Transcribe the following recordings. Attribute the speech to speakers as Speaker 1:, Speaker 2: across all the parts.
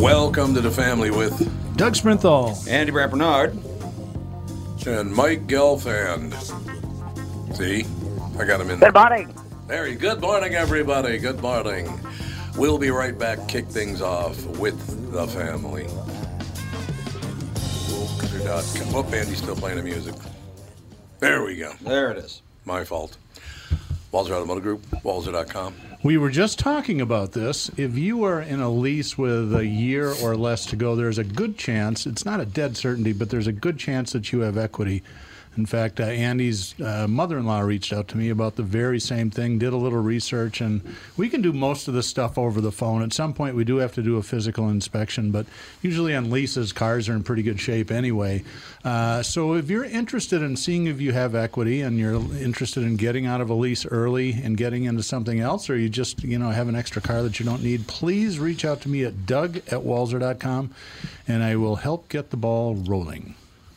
Speaker 1: Welcome to the family with
Speaker 2: Doug Sprinthall.
Speaker 3: Andy Brant Bernard.
Speaker 1: and Mike Gelfand. See, I got him in there.
Speaker 4: Good morning.
Speaker 1: Very good morning, everybody. Good morning. We'll be right back. Kick things off with the family. Oh, oh Andy's still playing the music. There we go.
Speaker 3: There it is.
Speaker 1: My fault. Walser Automotive Group, Walser.com.
Speaker 2: We were just talking about this. If you are in a lease with a year or less to go, there's a good chance, it's not a dead certainty, but there's a good chance that you have equity. In fact, uh, Andy's uh, mother in law reached out to me about the very same thing, did a little research, and we can do most of the stuff over the phone. At some point, we do have to do a physical inspection, but usually on leases, cars are in pretty good shape anyway. Uh, so if you're interested in seeing if you have equity and you're interested in getting out of a lease early and getting into something else, or you just you know have an extra car that you don't need, please reach out to me at doug at walser.com, and I will help get the ball rolling.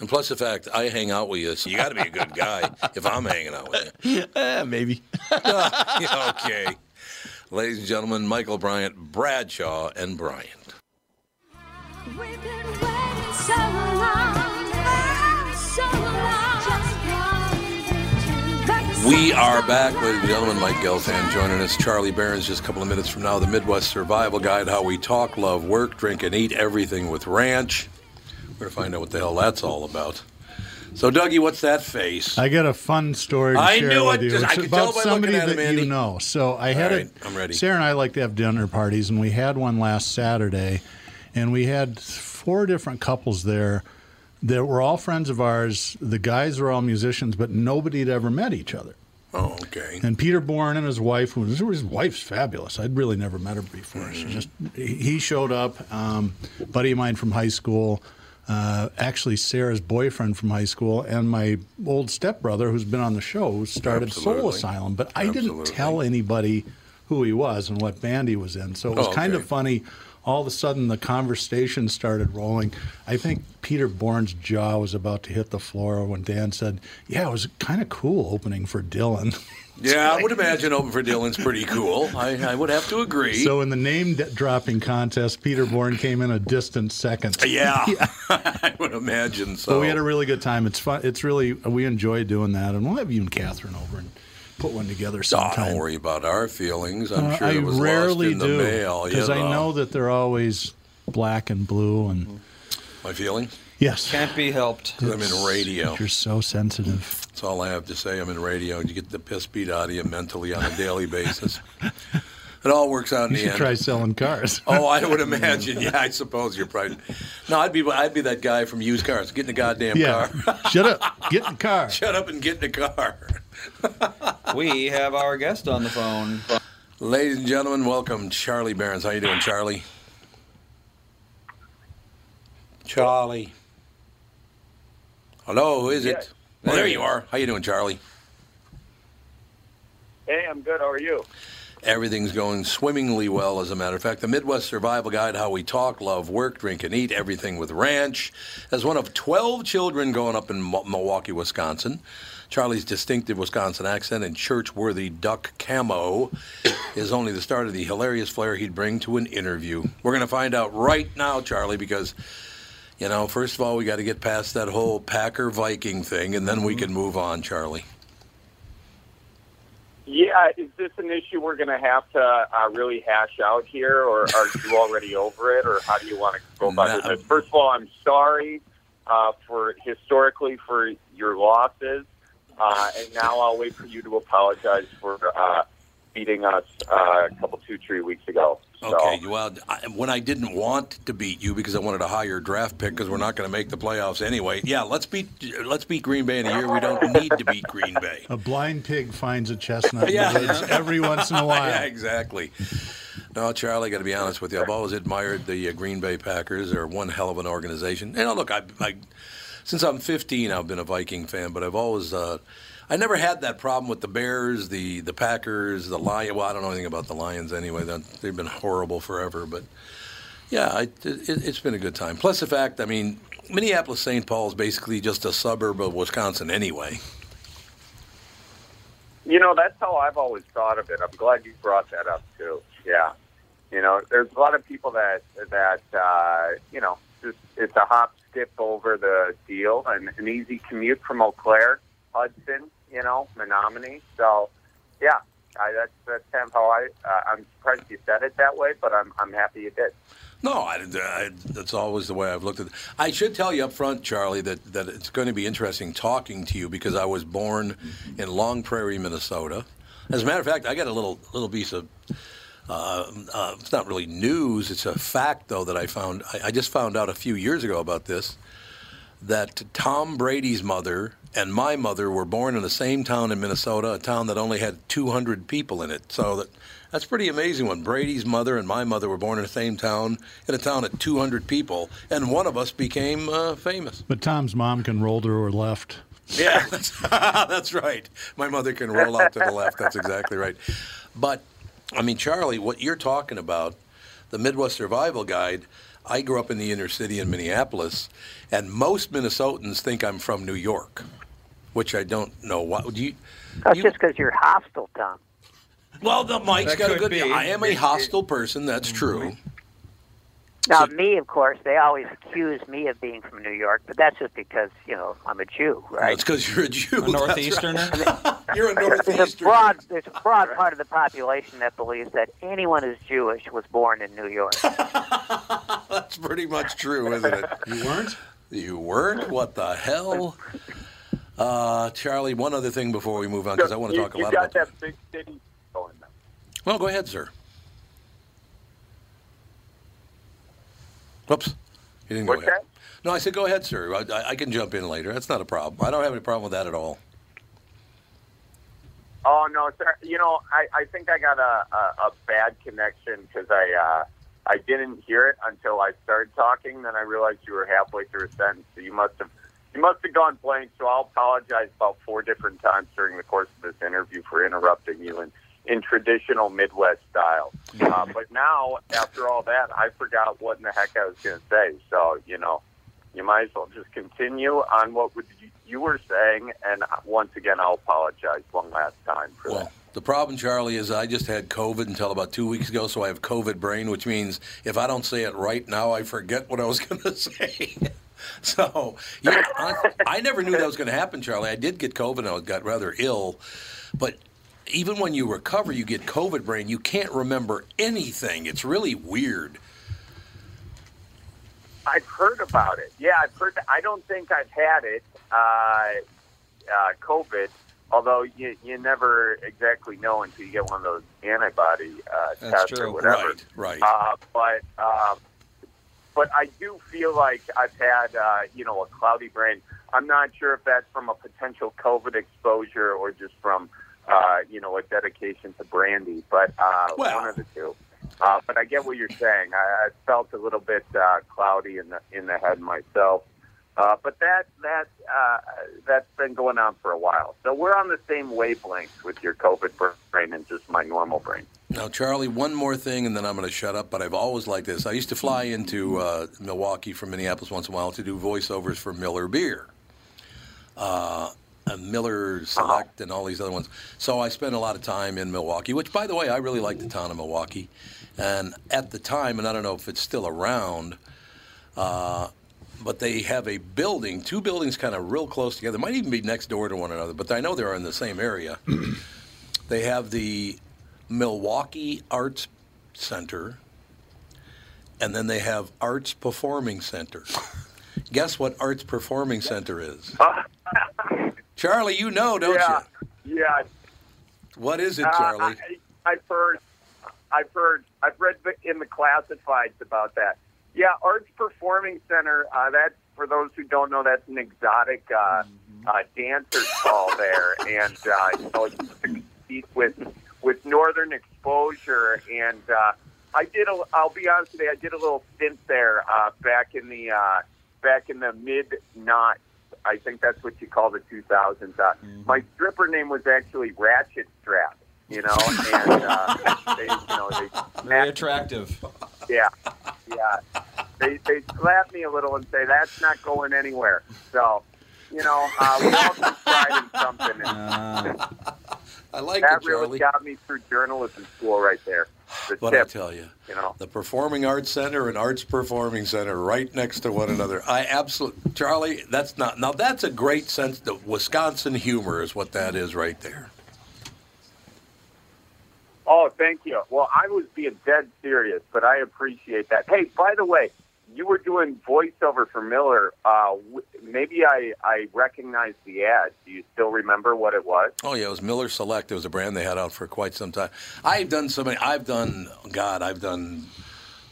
Speaker 1: And plus the fact I hang out with you, so you got to be a good guy if I'm hanging out with you.
Speaker 5: Eh, maybe.
Speaker 1: okay. Ladies and gentlemen, Michael Bryant, Bradshaw, and Bryant.
Speaker 6: We've been waiting so long, so long. Just
Speaker 1: We are back, ladies and gentlemen. Mike Gelfand joining us. Charlie Berens just a couple of minutes from now. The Midwest Survival Guide: How we talk, love, work, drink, and eat everything with ranch. Gonna find out what the hell that's all about. So, Dougie, what's that face?
Speaker 2: I got a fun story to
Speaker 1: I
Speaker 2: share
Speaker 1: knew
Speaker 2: with
Speaker 1: it.
Speaker 2: you.
Speaker 1: Just- I
Speaker 2: It's
Speaker 1: could tell
Speaker 2: about
Speaker 1: by
Speaker 2: somebody
Speaker 1: looking at
Speaker 2: that
Speaker 1: him, Andy.
Speaker 2: you know. So I had
Speaker 1: right,
Speaker 2: it.
Speaker 1: I'm ready.
Speaker 2: Sarah and I like to have dinner parties, and we had one last Saturday, and we had four different couples there that were all friends of ours. The guys were all musicians, but nobody had ever met each other.
Speaker 1: Oh, okay.
Speaker 2: And Peter Bourne and his wife, was, his wife's fabulous. I'd really never met her before. She just he showed up, um, buddy of mine from high school, uh, actually Sarah's boyfriend from high school, and my old stepbrother who's been on the show started Soul Asylum. But I didn't tell anybody who he was and what band he was in, so it was
Speaker 1: Oh,
Speaker 2: kind of funny. All of a sudden, the conversation started rolling. I think Peter Bourne's jaw was about to hit the floor when Dan said, "Yeah, it was kind of cool opening for Dylan."
Speaker 1: Yeah, I would imagine Open for Dylan's pretty cool. I, I would have to agree.
Speaker 2: So in the name dropping contest, Peter Bourne came in a distant second.
Speaker 1: yeah, I would imagine so.
Speaker 2: But we had a really good time. It's fun. It's really we enjoy doing that, and we'll have you and Catherine over and put one together
Speaker 1: Oh,
Speaker 2: sometime.
Speaker 1: don't worry about our feelings. I'm
Speaker 2: Uh,
Speaker 1: sure
Speaker 2: I
Speaker 1: it was
Speaker 2: rarely
Speaker 1: lost in
Speaker 2: do
Speaker 1: the mail. you
Speaker 2: because I know that they're always black and blue, and
Speaker 1: my feelings.
Speaker 2: Yes.
Speaker 3: Can't be helped.
Speaker 1: I'm in radio.
Speaker 2: You're so sensitive.
Speaker 1: That's all I have to say. I'm in radio. You get the piss beat out of you mentally on a daily basis. It all works out in
Speaker 2: You
Speaker 1: the
Speaker 2: should
Speaker 1: end.
Speaker 2: try selling cars.
Speaker 1: Oh, I would imagine. Yeah, I suppose you're probably. No, I'd be I'd be that guy from used cars. Get in the goddamn
Speaker 2: yeah.
Speaker 1: car.
Speaker 2: Shut up. Get in the car.
Speaker 1: Shut up and get in the car.
Speaker 3: We have our guest on the phone.
Speaker 1: Ladies and gentlemen, welcome Charlie Berens. How you doing, Charlie? Charlie. Hello, who is it?
Speaker 4: Yes.
Speaker 1: Well, there you are. How you doing, Charlie?
Speaker 4: Hey, I'm good. How are you?
Speaker 1: Everything's going swimmingly well, as a matter of fact. The Midwest Survival Guide How We Talk, Love, Work, Drink, and Eat Everything with Ranch. As one of 12 children growing up in Mo- Milwaukee, Wisconsin, Charlie's distinctive Wisconsin accent and church worthy duck camo is only the start of the hilarious flair he'd bring to an interview. We're going to find out right now, Charlie, because. You know, first of all, we got to get past that whole Packer Viking thing, and then we can move on, Charlie.
Speaker 4: Yeah, is this an issue we're going to have to uh, really hash out here, or are you already over it, or how do you want to go about
Speaker 1: Nah.
Speaker 4: this? First of all, I'm sorry uh, for historically for your losses, uh, and now I'll wait for you to apologize for uh, beating us uh, a couple two three weeks ago. So,
Speaker 1: Okay, well, I, when I didn't want to beat you because I wanted a higher draft pick because we're not going to make the playoffs anyway. Yeah, let's beat let's beat Green Bay in a year we don't need to beat Green Bay.
Speaker 2: A blind pig finds a chestnut
Speaker 1: Yeah.
Speaker 2: in the every once in a while.
Speaker 1: yeah, exactly. No, Charlie, got to be honest with you. I've always admired the uh, Green Bay Packers. They're one hell of an organization. You know, look, I, I since I'm 15, I've been a Viking fan, but I've always. Uh, I never had that problem with the Bears, the the Packers, the Lions. Well, I don't know anything about the Lions anyway. They- They've been horrible forever, but yeah, I, it, it's been a good time. Plus the fact, I mean, Minneapolis St. Paul is basically just a suburb of Wisconsin anyway.
Speaker 4: You know, that's how I've always thought of it. I'm glad you brought that up too. Yeah, you know, there's a lot of people that that uh, you know, just it's a hop skip over the deal and an easy commute from Eau Claire, Hudson, you know, Menomonie. So, yeah, I, that's that's kind of how I. Uh, I'm surprised you said it that way, but I'm I'm happy you did.
Speaker 1: No, I, I, that's always the way I've looked at it. I should tell you up front, Charlie, that, that it's going to be interesting talking to you because I was born in Long Prairie, Minnesota. As a matter of fact, I got a little little piece of. Uh, uh, it's not really news. It's a fact, though, that I found. I, I just found out a few years ago about this. That Tom Brady's mother and my mother were born in the same town in Minnesota, a town that only had 200 people in it. So that that's pretty amazing. When Brady's mother and my mother were born in the same town, in a town at 200 people, and one of us became uh, famous.
Speaker 2: But Tom's mom can roll to her left.
Speaker 1: Yeah, that's, that's right. My mother can roll out to the left. That's exactly right. But, I mean, Charlie, what you're talking about, the Midwest Survival Guide, I grew up in the inner city in Minneapolis, and most Minnesotans think I'm from New York, which I don't know. What do you?
Speaker 7: That's
Speaker 1: you-
Speaker 7: just because you're hostile, Tom.
Speaker 1: Well, the Mike's
Speaker 3: That
Speaker 1: got a good.
Speaker 3: be.
Speaker 1: I am a hostile person. That's mm-hmm. true.
Speaker 7: Now,
Speaker 1: So-
Speaker 7: me, of course, they always accuse me of being from New York, but that's just because you know I'm a Jew, right?
Speaker 1: It's because you're a Jew.
Speaker 3: A
Speaker 1: That's right.
Speaker 3: northeasterner.
Speaker 1: You're a
Speaker 7: There's a
Speaker 1: northeasterner.
Speaker 7: broad, there's a broad part of the population that believes that anyone who's Jewish was born in New York.
Speaker 1: That's pretty much true, isn't it?
Speaker 2: You weren't?
Speaker 1: You weren't? What the hell? Uh, Charlie, one other thing before we move on, because I want to talk a lot about.
Speaker 4: that big city going. Now.
Speaker 1: Well, go ahead, sir. Whoops. You didn't go ahead.
Speaker 4: that?
Speaker 1: No, I said go ahead, sir. I, I- can jump in later. That's not a problem. I don't have any problem with that at all.
Speaker 4: Oh no, sir. You know, I, I think I got a, a, a bad connection because I uh, I didn't hear it until I started talking. Then I realized you were halfway through a sentence, so you must have you must have gone blank. So I'll apologize about four different times during the course of this interview for interrupting you in in traditional Midwest style. Uh, but now, after all that, I forgot what in the heck I was going to say. So you know, you might as well just continue on what would you, you were saying. And once again, I'll apologize one last time for that.
Speaker 1: The problem, Charlie, is I just had COVID until about two weeks ago, so I have COVID brain, which means if I don't say it right now, I forget what I was going to say. so you know, I, I never knew that was going to happen, Charlie. I did get COVID and I got rather ill, but even when you recover, you get COVID brain. You can't remember anything. It's really weird.
Speaker 4: I've heard about it. Yeah, I've heard. That. I don't think I've had it, uh, uh, COVID. Although you you never exactly know until you get one of those antibody uh,
Speaker 3: That's
Speaker 4: tests or whatever.
Speaker 1: Right, right.
Speaker 4: Uh, but um, but I do feel like I've had uh, you know a cloudy brain. I'm not sure if that's from a potential COVID exposure or just from uh, you know a dedication to brandy, but uh,
Speaker 1: Well-
Speaker 4: one of the two. Uh, but I get what you're saying. I, I felt a little bit uh, cloudy in the in the head myself. Uh, but that that uh, that's been going on for a while. So we're on the same wavelength with your COVID brain and just my normal brain.
Speaker 1: Now, Charlie, one more thing, and then I'm going to shut up. But I've always liked this. I used to fly into uh, Milwaukee from Minneapolis once in a while to do voiceovers for Miller Beer, uh, Miller Select, and all these other ones. So I spent a lot of time in Milwaukee, which, by the way, I really like the town of Milwaukee. And at the time, and I don't know if it's still around, uh, but they have a building, two buildings kind of real close together. Might even be next door to one another, but I know they're in the same area. they have the Milwaukee Arts Center, and then they have Arts Performing Center. Guess what Arts Performing Center is? Charlie, you know, don't
Speaker 4: yeah,
Speaker 1: you?
Speaker 4: yeah.
Speaker 1: What is it,
Speaker 4: Uh,
Speaker 1: Charlie?
Speaker 4: I, I've heard, I've heard, I've read in the classifieds about that. Yeah, Arts Performing Center. Uh, that's for those who don't know. That's an exotic uh, uh, dancers hall there, and uh, you know, it's to compete with with Northern Exposure. And uh, I did. A, I'll be honest with you. I did a little stint there uh, back in the uh, back in the mid not. I think that's what you call the 2000s. Uh, My stripper name was actually Ratchet Strap. You know, and uh, they, you know, they
Speaker 3: Very attractive.
Speaker 4: yeah, yeah. They they slap me a little and say that's not going anywhere. So, you know, uh, we all pride in something. And
Speaker 3: Uh,
Speaker 1: I like
Speaker 4: that
Speaker 1: it,
Speaker 4: really got me through journalism school right there.
Speaker 1: But I tell you,
Speaker 4: you know.
Speaker 1: the Performing Arts Center and Arts Performing Center right next to one another. I absolutely, Charlie, that's not, now that's a great sense, the Wisconsin humor is what that is right there.
Speaker 4: Oh, thank you. Well, I was being dead serious, but I appreciate that. Hey, by the way, you were doing voiceover for Miller. Uh, w- maybe I, I recognize the ad. Do you still remember what it was?
Speaker 1: Oh yeah, it was Miller Select. It was a brand they had out for quite some time. I've done so many. I've done God. I've done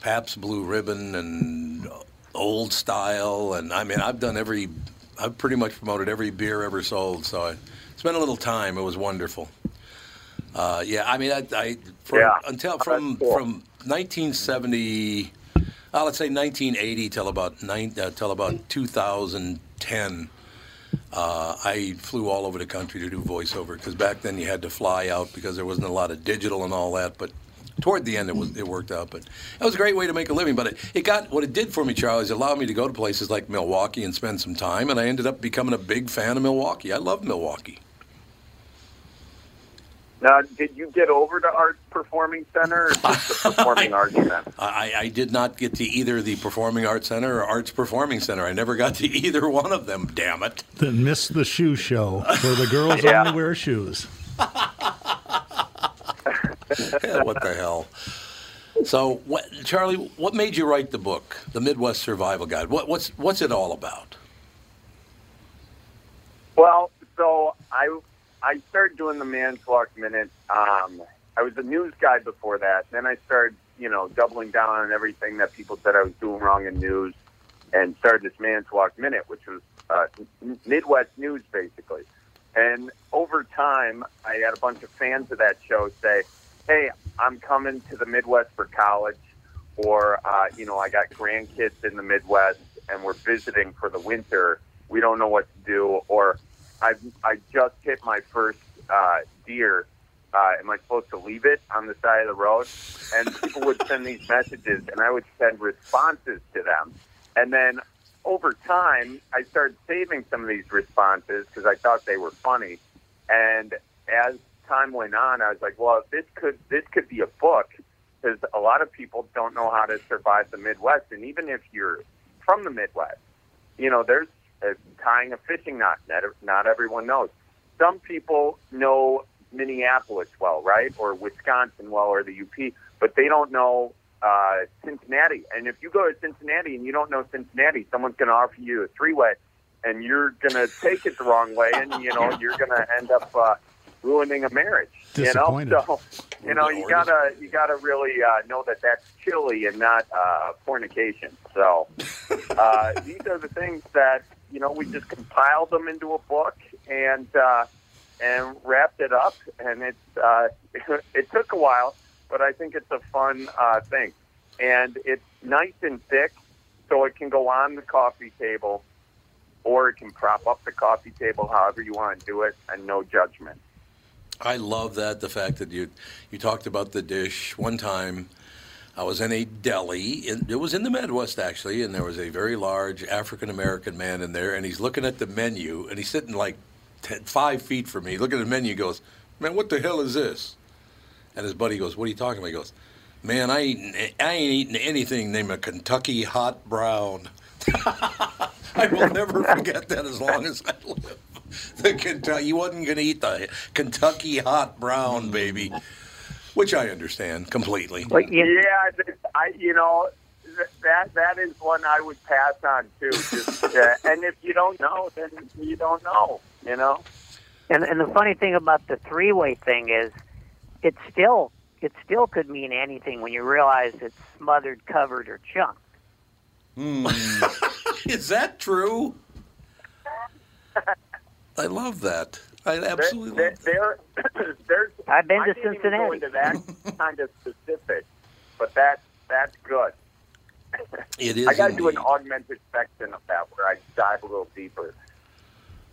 Speaker 1: Pabst Blue Ribbon and Old Style, and I mean I've done every. I've pretty much promoted every beer ever sold. So I spent a little time. It was wonderful. Uh, yeah, I mean I, I from,
Speaker 4: Yeah.
Speaker 1: until
Speaker 4: Oh,
Speaker 1: from
Speaker 4: cool.
Speaker 1: from 1970. Uh, let's say 1980 till about nine, uh, till about 2010. Uh, I flew all over the country to do voiceover because back then you had to fly out because there wasn't a lot of digital and all that. But toward the end, it was it worked out. But it was a great way to make a living. But it, it got what it did for me, Charlie, is it allowed me to go to places like Milwaukee and spend some time. And I ended up becoming a big fan of Milwaukee. I love Milwaukee.
Speaker 4: Now, did you get over to Arts Performing Center or just the Performing Arts Center?
Speaker 1: I, I did not get to either the Performing Arts Center or Arts Performing Center. I never got to either one of them. Damn it!
Speaker 2: Then miss the shoe show where the girls
Speaker 4: Yeah.
Speaker 2: only wear shoes.
Speaker 1: Yeah, what the hell? So, what, Charlie, what made you write the book, The Midwest Survival Guide? What, what's what's it all about?
Speaker 4: Well, so I I started doing the Manitowoc Minute. Um, I was a news guy before that. Then I started, you know, doubling down on everything that people said I was doing wrong in news, and started this Manitowoc Minute, which was uh, Midwest news basically. And over time, I had a bunch of fans of that show say, "Hey, I'm coming to the Midwest for college." Or, uh, you know, I got grandkids in the Midwest and we're visiting for the winter. We don't know what to do. Or, I've I just hit my first uh, deer. Uh, am I supposed to leave it on the side of the road? And people would send these messages, and I would send responses to them. And then over time, I started saving some of these responses because I thought they were funny. And as time went on, I was like, well, this could this could be a book because a lot of people don't know how to survive the Midwest, and even if you're from the Midwest, you know, there's uh, tying a fishing knot. Not, not everyone knows. Some people know Minneapolis well, right, or Wisconsin well, or the UP, but they don't know uh, Cincinnati. And if you go to Cincinnati and you don't know Cincinnati, someone's going to offer you a three way, and you're going to take it the wrong way, and you know you're going to end up uh, ruining a marriage. You know,
Speaker 2: Disappointed.
Speaker 4: so you know you gotta you gotta really uh, know that that's chili and not uh, fornication. So uh, these are the things that you know we just compiled them into a book and uh, and wrapped it up, and it's uh, it took a while, but I think it's a fun uh, thing, and it's nice and thick, so it can go on the coffee table, or it can prop up the coffee table, however you want to do it, and no judgment.
Speaker 1: I love that the fact that you you talked about the dish one time. I was in a deli. In, it was in the Midwest actually, and there was a very large African American man in there, and he's looking at the menu, and he's sitting like 10, five feet from me, looking at the menu. Goes, "Man, what the hell is this?" And his buddy goes, "What are you talking about?" He goes, "Man, I ain't I ain't eating anything named a Kentucky hot brown." I will never forget that as long as I live. The Kentucky, he wasn't going to eat the Kentucky hot brown, baby, which I understand completely.
Speaker 7: Well, you,
Speaker 4: Yeah, I you know that that is one I would pass on too. Just, uh, and if you don't know, then you don't know. You know.
Speaker 7: And and the funny thing about the three way thing is, it still it still could mean anything when you realize it's smothered, covered, or chunked.
Speaker 1: Is that true? I love that. I absolutely
Speaker 4: There,
Speaker 1: love that.
Speaker 4: there, there- there's.
Speaker 7: I've been
Speaker 4: I
Speaker 7: to
Speaker 4: didn't even go
Speaker 7: Cincinnati.
Speaker 4: into that kind of specific, but that that's good.
Speaker 1: It is.
Speaker 4: I got to do an augmented section of that where I dive a little deeper.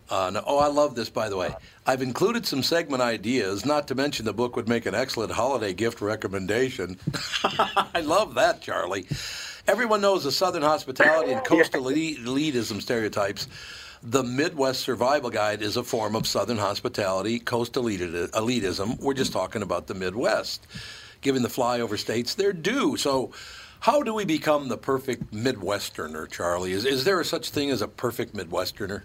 Speaker 1: Uh, no, oh, I love this, by the way. I've included some segment ideas, not to mention the book would make an excellent holiday gift recommendation. I love that, Charlie. Everyone knows the Southern hospitality and coastal elite- elitism stereotypes. The Midwest Survival Guide is a form of Southern hospitality, coastal eliti- elitism. We're just talking about the Midwest, giving the flyover states their due. So, how do we become the perfect Midwesterner, Charlie? Is, is there such thing as a perfect Midwesterner?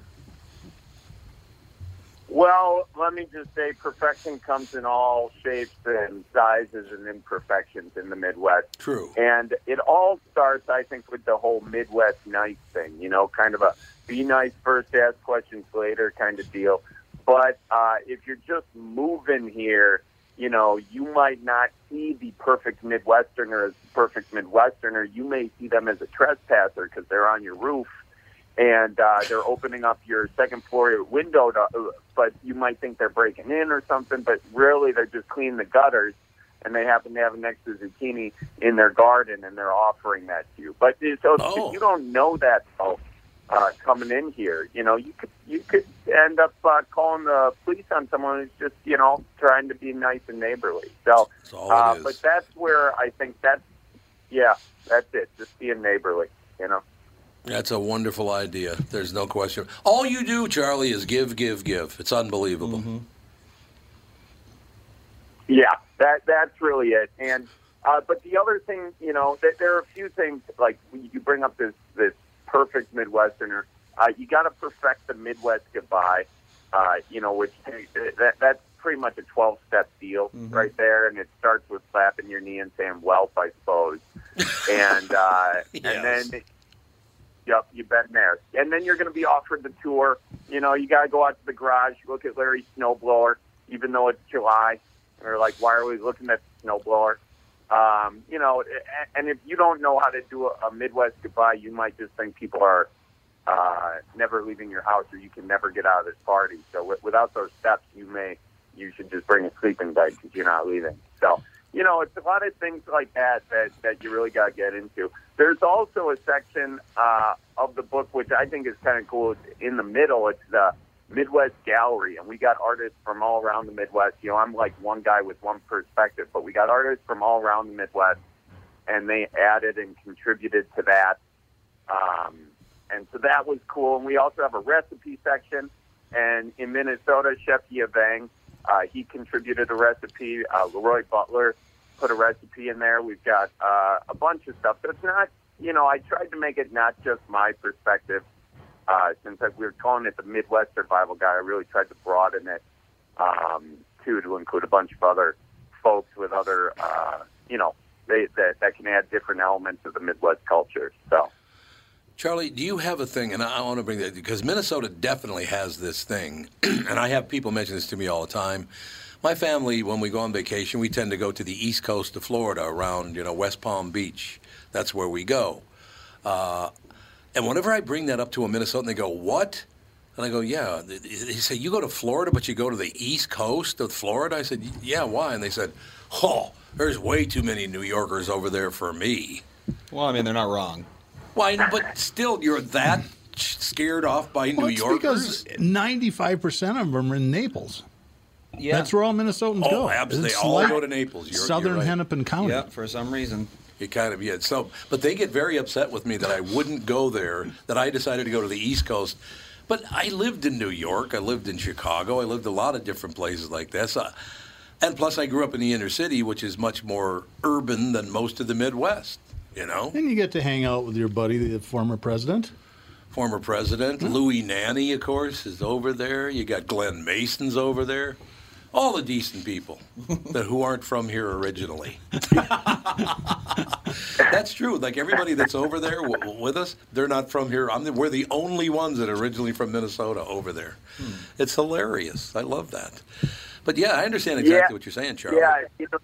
Speaker 4: Well, let me just say perfection comes in all shapes and sizes and imperfections in the Midwest.
Speaker 1: True.
Speaker 4: And it all starts, I think, with the whole Midwest nice thing, you know, kind of a be nice first, ask questions later kind of deal. But uh, if you're just moving here, you know, you might not see the perfect Midwesterner as perfect Midwesterner. You may see them as a trespasser because they're on your roof and uh, they're opening up your second floor window, to, but you might think they're breaking in or something, but really they're just cleaning the gutters, and they happen to have an extra zucchini in their garden, and they're offering that to you. But uh, so
Speaker 1: Oh.
Speaker 4: if you don't know that though, uh, coming in here, you know, you could you could end up uh, calling the police on someone who's just you know trying to be nice and neighborly. So,
Speaker 1: That's all
Speaker 4: uh,
Speaker 1: it is.
Speaker 4: but that's where I think that's yeah, that's it, just being neighborly, you know.
Speaker 1: That's a wonderful idea. There's no question. All you do, Charlie, is give, give, give. It's unbelievable.
Speaker 4: Yeah, that that's really it. And uh, but the other thing, you know, that there are a few things like you bring up this this perfect Midwesterner. Uh, you got to perfect the Midwest goodbye. Uh, you know, which that that's pretty much a twelve step deal right there, and it starts with slapping your knee and saying "Welp," I suppose, and uh,
Speaker 1: Yes.
Speaker 4: and then. Yep, you've been there. And then you're going to be offered the tour. You know, you got to go out to the garage, look at Larry's snowblower, even though it's July. Or like, why are we looking at the snowblower? Um, you know, and if you don't know how to do a, Midwest goodbye, you might just think people are uh, never leaving your house or you can never get out of this party. So w- without those steps, you may you should just bring a sleeping bag because you're not leaving. So you know, it's a lot of things like that that, that you really got to get into. There's also a section uh, of the book which I think is kind of cool. It's in the middle. It's the Midwest Gallery, and we got artists from all around the Midwest. You know, I'm like one guy with one perspective, but we got artists from all around the Midwest, and they added and contributed to that. Um, and so that was cool. And we also have a recipe section. And in Minnesota, Chef Yia Vang, uh, he contributed a recipe. Uh, LeRoy Butler put a recipe in there. We've got uh, a bunch of stuff. So it's not, you know, I tried to make it not just my perspective. Uh, since I, we were calling it the Midwest Survival Guide, I really tried to broaden it um, too to include a bunch of other folks with other, uh, you know, they that that can add different elements of the Midwest culture. So.
Speaker 1: Charlie, do you have a thing? And I, want to bring that because Minnesota definitely has this thing, and I have people mention this to me all the time. My family, when we go on vacation, we tend to go to the east coast of Florida, around you know West Palm Beach. That's where we go. Uh, and whenever I bring that up to a Minnesotan, they go, "What?" And I go, "Yeah." They they say, "You go to Florida, but you go to the east coast of Florida." I said, "Yeah, why?" And they said, "Oh, there's way too many New Yorkers over there for me."
Speaker 3: Well, I mean, they're not wrong.
Speaker 1: Why? But still, you're that scared off by
Speaker 2: Well,
Speaker 1: New
Speaker 2: it's
Speaker 1: Yorkers.
Speaker 2: because 95% of them are in Naples.
Speaker 3: Yeah.
Speaker 2: That's where all Minnesotans
Speaker 1: Oh,
Speaker 2: go.
Speaker 1: absolutely. They all
Speaker 2: like
Speaker 1: go to Naples. You're-
Speaker 2: Southern
Speaker 1: you're right.
Speaker 2: Hennepin County.
Speaker 3: Yeah, for some reason.
Speaker 1: Kind of yeah. So, but they get very upset with me that I wouldn't go there. That I decided to go to the East Coast. But I lived in New York. I lived in Chicago. I lived a lot of different places like this. Uh, and plus, I grew up in the inner city, which is much more urban than most of the Midwest. You know,
Speaker 2: And you get to hang out with your buddy, the former president.
Speaker 1: former president Louis Nanne, of course, is over there. You got Glen Mason's over there. All the decent people that who aren't from here originally. that's true. Like everybody that's over there w- with us, they're not from here. I'm the, we're the only ones that are originally from Minnesota over there. It's hilarious. I love that. But yeah, I understand exactly
Speaker 4: Yeah.
Speaker 1: what you're saying, Charlie.
Speaker 4: Yeah, you know,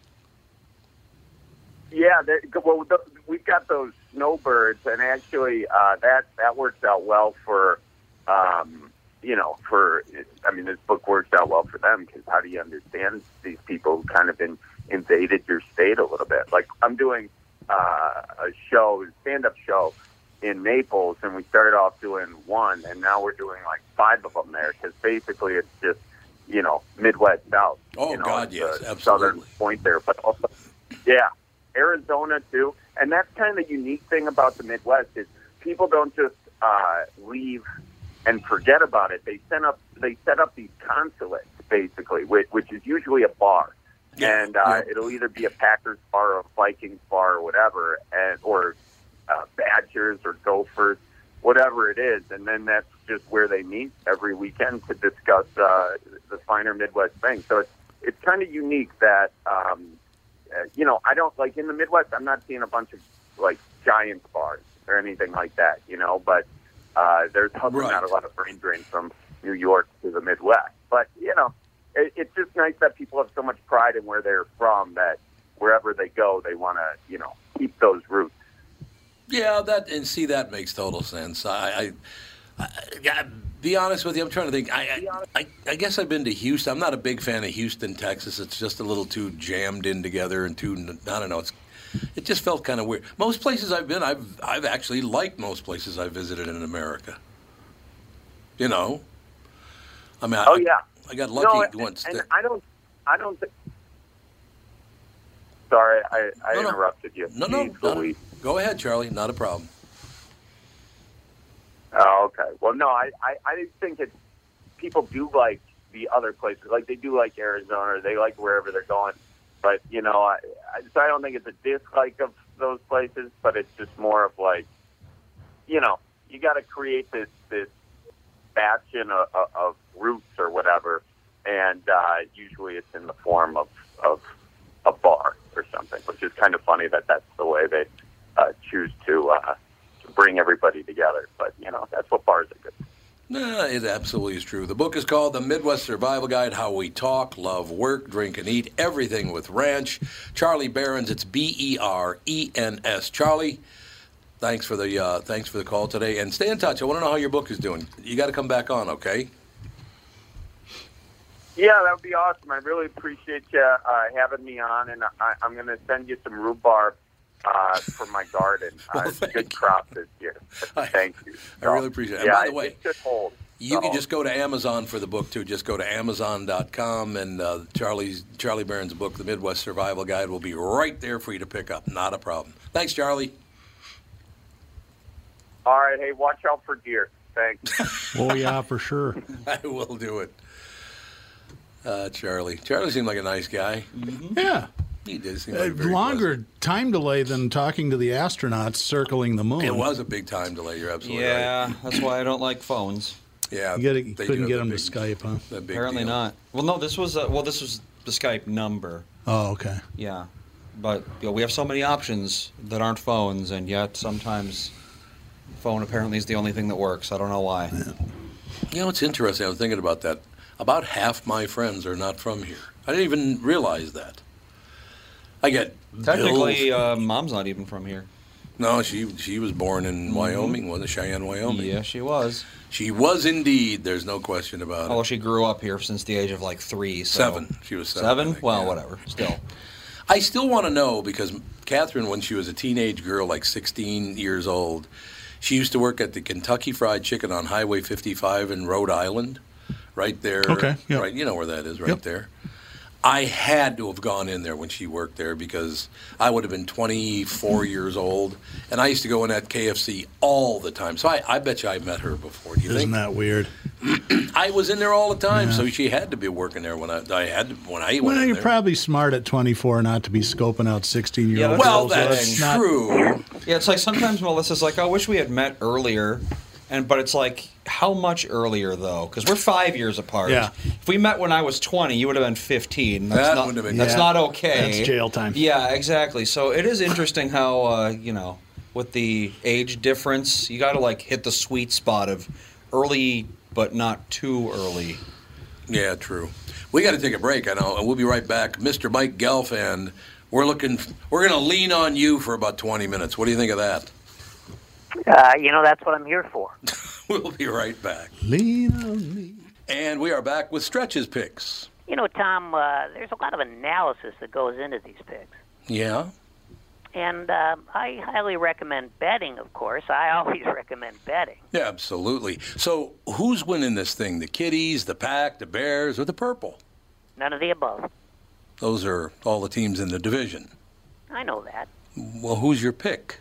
Speaker 4: yeah. Well, the, we've got those snowbirds, and actually, uh, that that works out well for, um, you know, for. I mean, this book works out well for them because how do you understand these people who kind of in, invaded your state a little bit? Like I'm doing uh, a show, stand-up show in Naples, and we started off doing one, and now we're doing like five of them there because basically it's just you know Midwest South.
Speaker 1: Oh,
Speaker 4: you know,
Speaker 1: God, yes, absolutely.
Speaker 4: Southern point there, but also yeah, Arizona too. And that's kind of the unique thing about the Midwest is people don't just uh, leave and forget about it. They set up they set up these consulates basically, which, which is usually a bar,
Speaker 1: Yeah,
Speaker 4: and uh,
Speaker 1: yeah.
Speaker 4: it'll either be a Packers bar or a Vikings bar or whatever, and or uh, Badgers or Gophers, whatever it is, and then that's just where they meet every weekend to discuss uh, the finer Midwest things. So it's it's kind of unique that um, uh, you know I don't like in the Midwest. I'm not seeing a bunch of like giant bars or anything like that, you know, but uh, there's also
Speaker 1: Right.
Speaker 4: not a lot of brain drain from New York to the Midwest. But you know, it, it's just nice that people have so much pride in where they're from that wherever they go, they want to you know keep those roots.
Speaker 1: Yeah, that and see that makes total sense. I, I, I, I be honest with you. I'm trying to think. I, I, I, I guess I've been to Houston. I'm not a big fan of Houston, Texas. It's just a little too jammed in together and too. I don't know. It's. It just felt kind of weird. Most places I've been, I've I've actually liked most places I've visited in America. You know. I mean,
Speaker 4: Oh yeah.
Speaker 1: I got
Speaker 4: No,
Speaker 1: lucky
Speaker 4: and,
Speaker 1: once.
Speaker 4: and
Speaker 1: that-
Speaker 4: I don't, I don't. Th- Sorry, I, I
Speaker 1: No, no.
Speaker 4: interrupted you.
Speaker 1: no, no,
Speaker 4: Jeez
Speaker 1: no, no. Go ahead, Charlie. Not a problem.
Speaker 4: Oh, okay. Well, no, I, I, I think it's people do like the other places. Like they do like Arizona, they like wherever they're going. But you know, I, I, so I don't think it's a dislike of those places, but it's just more of like, you know, you got to create this this bastion of, of, roots or whatever, and uh, usually it's in the form of of a bar or something, which is kind of funny that that's the way they uh, choose to uh, to bring everybody together. But you know, that's what bars are good. for.
Speaker 1: No, it absolutely is true. The book is called The Midwest Survival Guide How We Talk, Love, Work, Drink, and Eat Everything with Ranch. Charlie Berens, it's B E R E N S. Charlie, thanks for the uh, thanks for the call today. And stay in touch. I want to know how your book is doing. You got to come back on, okay?
Speaker 4: Yeah, that would be awesome. I really appreciate you uh, having me on, and I, I'm going to send you some rhubarb uh, for my garden.
Speaker 1: Well,
Speaker 4: uh, it's a
Speaker 1: thank
Speaker 4: good crop this year. Thank you.
Speaker 1: I really appreciate it. And
Speaker 4: Yeah,
Speaker 1: by the way,
Speaker 4: it should hold.
Speaker 1: You can just go to Amazon for the book too. Just go to Amazon.com and uh, Charlie's Charlie Berens' book, The Midwest Survival Guide, will be right there for you to pick up. Not a problem. Thanks, Charlie.
Speaker 4: All right, hey, watch out for deer. Thanks.
Speaker 2: Oh, yeah, for sure.
Speaker 1: I will do it. Uh, Charlie. Charlie seemed like a nice guy.
Speaker 2: Yeah.
Speaker 1: He did seem
Speaker 2: Uh,
Speaker 1: like very
Speaker 2: longer time delay than talking to the astronauts circling the moon.
Speaker 1: It was a big time delay. You're absolutely right.
Speaker 3: Yeah, that's why I don't like phones.
Speaker 1: Yeah.
Speaker 2: You, gotta,
Speaker 1: they
Speaker 2: couldn't get
Speaker 1: have
Speaker 2: them
Speaker 1: a
Speaker 2: to Skype, huh?
Speaker 1: that big
Speaker 3: Apparently
Speaker 1: deal.
Speaker 3: not. Well, no, this was uh, well, this was the Skype number.
Speaker 2: Oh, okay.
Speaker 3: Yeah, but you know, we have so many options that aren't phones, and yet sometimes phone apparently is the only thing that works. I don't know why.
Speaker 1: You know, it's interesting. I was thinking about that. About half my friends are not from here. I didn't even realize that. I get
Speaker 3: Technically,
Speaker 1: bills-
Speaker 3: uh, mom's not even from here.
Speaker 1: no, she she was born in Wyoming, wasn't it? Cheyenne, Wyoming.
Speaker 3: Yeah, she was.
Speaker 1: She was indeed. There's no question about it.
Speaker 3: Although
Speaker 1: it.
Speaker 3: she grew up here since the age of like three. So.
Speaker 1: Seven. She was seven.
Speaker 3: Seven?
Speaker 1: think,
Speaker 3: Well,
Speaker 1: yeah.
Speaker 3: whatever. Still.
Speaker 1: I still want to know because Catherine, when she was a teenage girl, like 16 years old, she used to work at the Kentucky Fried Chicken on Highway 55 in Rhode Island, right there.
Speaker 2: Okay, yep.
Speaker 1: Right, you know where that is, right
Speaker 2: Yep.
Speaker 1: there. I had to have gone in there when she worked there because I would have been 24 years old, and I used to go in at KFC all the time. So I, I bet you I met her before. Do you
Speaker 2: Isn't
Speaker 1: think?
Speaker 2: that weird?
Speaker 1: I was in there all the time, so she had to be working there when I, I had to, when I went
Speaker 2: Well, you're
Speaker 1: there.
Speaker 2: probably smart at 24 not to be scoping out 16 year
Speaker 3: Yeah,
Speaker 2: olds.
Speaker 1: well,
Speaker 3: Girls
Speaker 1: that's
Speaker 3: are-
Speaker 1: true.
Speaker 3: Yeah, it's like sometimes Melissa's like, I wish we had met earlier. And but it's like, how much earlier though? Because we're five years apart.
Speaker 2: Yeah.
Speaker 3: If we met when I was twenty, you would have been fifteen. That's
Speaker 1: That
Speaker 3: not,
Speaker 1: would have been-
Speaker 3: That's
Speaker 2: Yeah.
Speaker 3: not okay.
Speaker 2: That's jail time.
Speaker 3: Yeah, exactly. So it is interesting how uh, you know with the age difference, you got to like hit the sweet spot of early but not too early.
Speaker 1: Yeah, true. We got to take a break. I know, and we'll be right back. Mr. Mike Gelfand, we're looking. We're going to lean on you for about 20 minutes. What do you think of that?
Speaker 7: Uh, you know, that's what I'm here for.
Speaker 1: We'll be right back.
Speaker 2: Lean on me.
Speaker 1: And we are back with stretches picks.
Speaker 7: You know, Tom, uh, there's a lot of analysis that goes into these picks.
Speaker 1: Yeah.
Speaker 7: And uh, I highly recommend betting, of course. I always recommend betting.
Speaker 1: Yeah, absolutely. So, who's winning this thing? The Kitties, the Pack, the Bears, or the Purple?
Speaker 7: None of the above.
Speaker 1: Those are all the teams in the division.
Speaker 7: I know that.
Speaker 1: Well, who's your pick?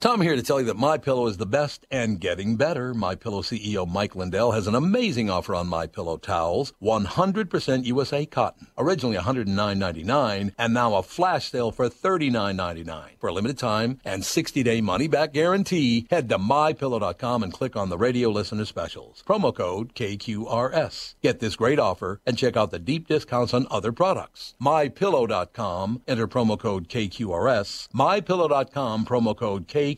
Speaker 1: Tom here to tell you that My Pillow is the best and getting better. My Pillow CEO Mike Lindell has an amazing offer on My Pillow towels, 100% USA cotton, originally $109.99 and now a flash sale for $39.99 for a limited time and 60-day money back guarantee. Head to mypillow.com and click on the radio listener specials. Promo code KQRS. Get this great offer and check out the deep discounts on other products. mypillow.com. Enter promo code KQRS. mypillow.com promo code KQRS.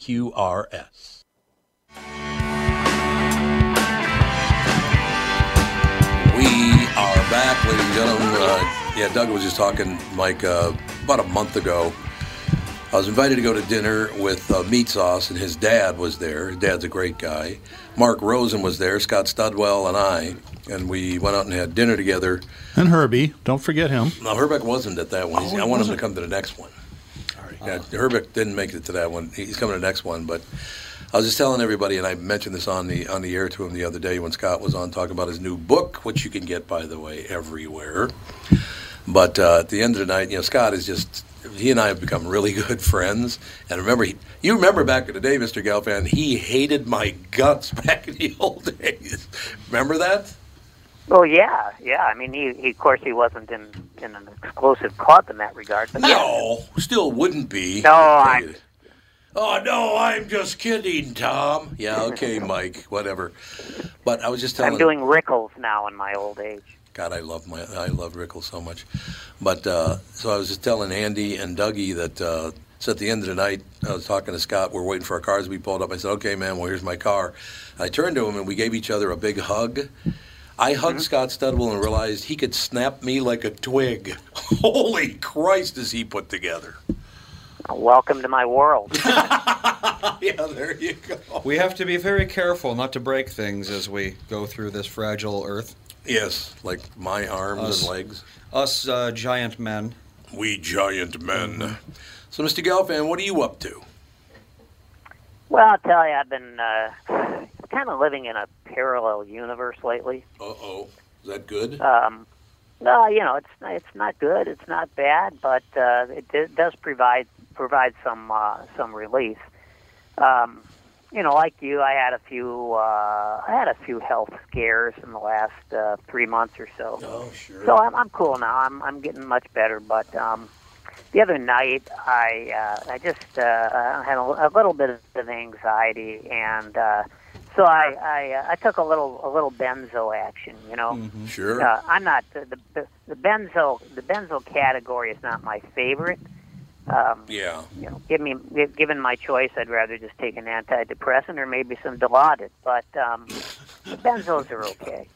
Speaker 1: We are back, ladies and gentlemen. Uh, yeah, Doug was just talking, Mike, uh, about a month ago. I was invited to go to dinner with uh, Meat Sauce, and his dad was there. His dad's a great guy. Mark Rosen was there, Scott Studwell, and I, and we went out and had dinner together.
Speaker 2: And Herbie, don't forget him.
Speaker 1: No, Herbeck wasn't at that one.
Speaker 2: Oh,
Speaker 1: I want him to come to the next one. Yeah, Herbeck didn't make it to that one. He's coming to the next one, but I was just telling everybody, and I mentioned this on the on the air to him the other day when Scott was on talking about his new book, which you can get, by the way, everywhere. But uh, at the end of the night, you know, Scott is just he and I have become really good friends. And remember, he, you remember back in the day, Mr. Gelfand, he hated my guts back in the old days. Remember that?
Speaker 7: Oh yeah, yeah. I mean, he, he of course he wasn't in in an exclusive club in that regard. But
Speaker 1: No, still wouldn't be.
Speaker 7: No, I-
Speaker 1: Oh no, I'm just kidding, Tom. Yeah, okay, Mike, whatever. But I was just telling.
Speaker 7: I'm doing Rickles now in my old age.
Speaker 1: God, I love my I love Rickles so much. But uh, so I was just telling Andy and Dougie that uh, so at the end of the night, I was talking to Scott. We're waiting for our cars to be pulled up. I said, "Okay, man. Well, here's my car." I turned to him and we gave each other a big hug. I hugged Scott Studwell and realized he could snap me like a twig. Holy Christ, is he put together?
Speaker 7: Welcome to my world.
Speaker 1: yeah, there you go.
Speaker 3: We have to be very careful not to break things as we go through this fragile earth.
Speaker 1: Yes, like my arms
Speaker 3: Us-
Speaker 1: and legs.
Speaker 3: Us uh, giant men.
Speaker 1: We giant men. So, Mr. Gelfand, what are you up to?
Speaker 7: Well, I'll tell you, I've been uh, kind of living in a parallel universe lately.
Speaker 1: Uh oh. Is that good?
Speaker 7: Um, no, you know, it's it's not good, it's not bad, but uh, it does provide provide some uh, some relief. Um, you know, like you, I had a few uh, I had a few health scares in the last uh, three months or so.
Speaker 1: Oh, sure.
Speaker 7: So I'm I'm cool now. I'm I'm getting much better, but um, the other night I uh, I just uh, I had a, a little bit of anxiety, and uh, so I I, uh, I took a little a little benzo action. You know,
Speaker 1: Sure.
Speaker 7: uh, I'm not the, the the benzo the benzo category is not my favorite. Um,
Speaker 1: Yeah.
Speaker 7: you know, give me given my choice, I'd rather just take an antidepressant or maybe some Dilaudid. But um, the benzos are okay.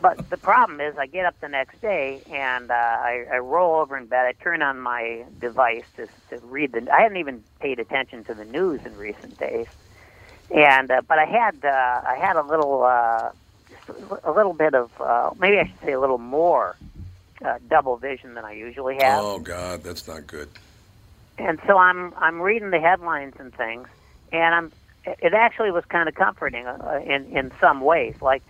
Speaker 7: But the problem is, I get up the next day and uh, I, I roll over in bed. I turn on my device to, to read the. I hadn't even paid attention to the news in recent days, and uh, but I had uh, I had a little uh, a little bit of uh, maybe I should say a little more uh, double vision than I usually have.
Speaker 1: Oh God, that's not good.
Speaker 7: And so I'm I'm reading the headlines and things, and I'm it actually was kind of comforting uh, in in some ways. Like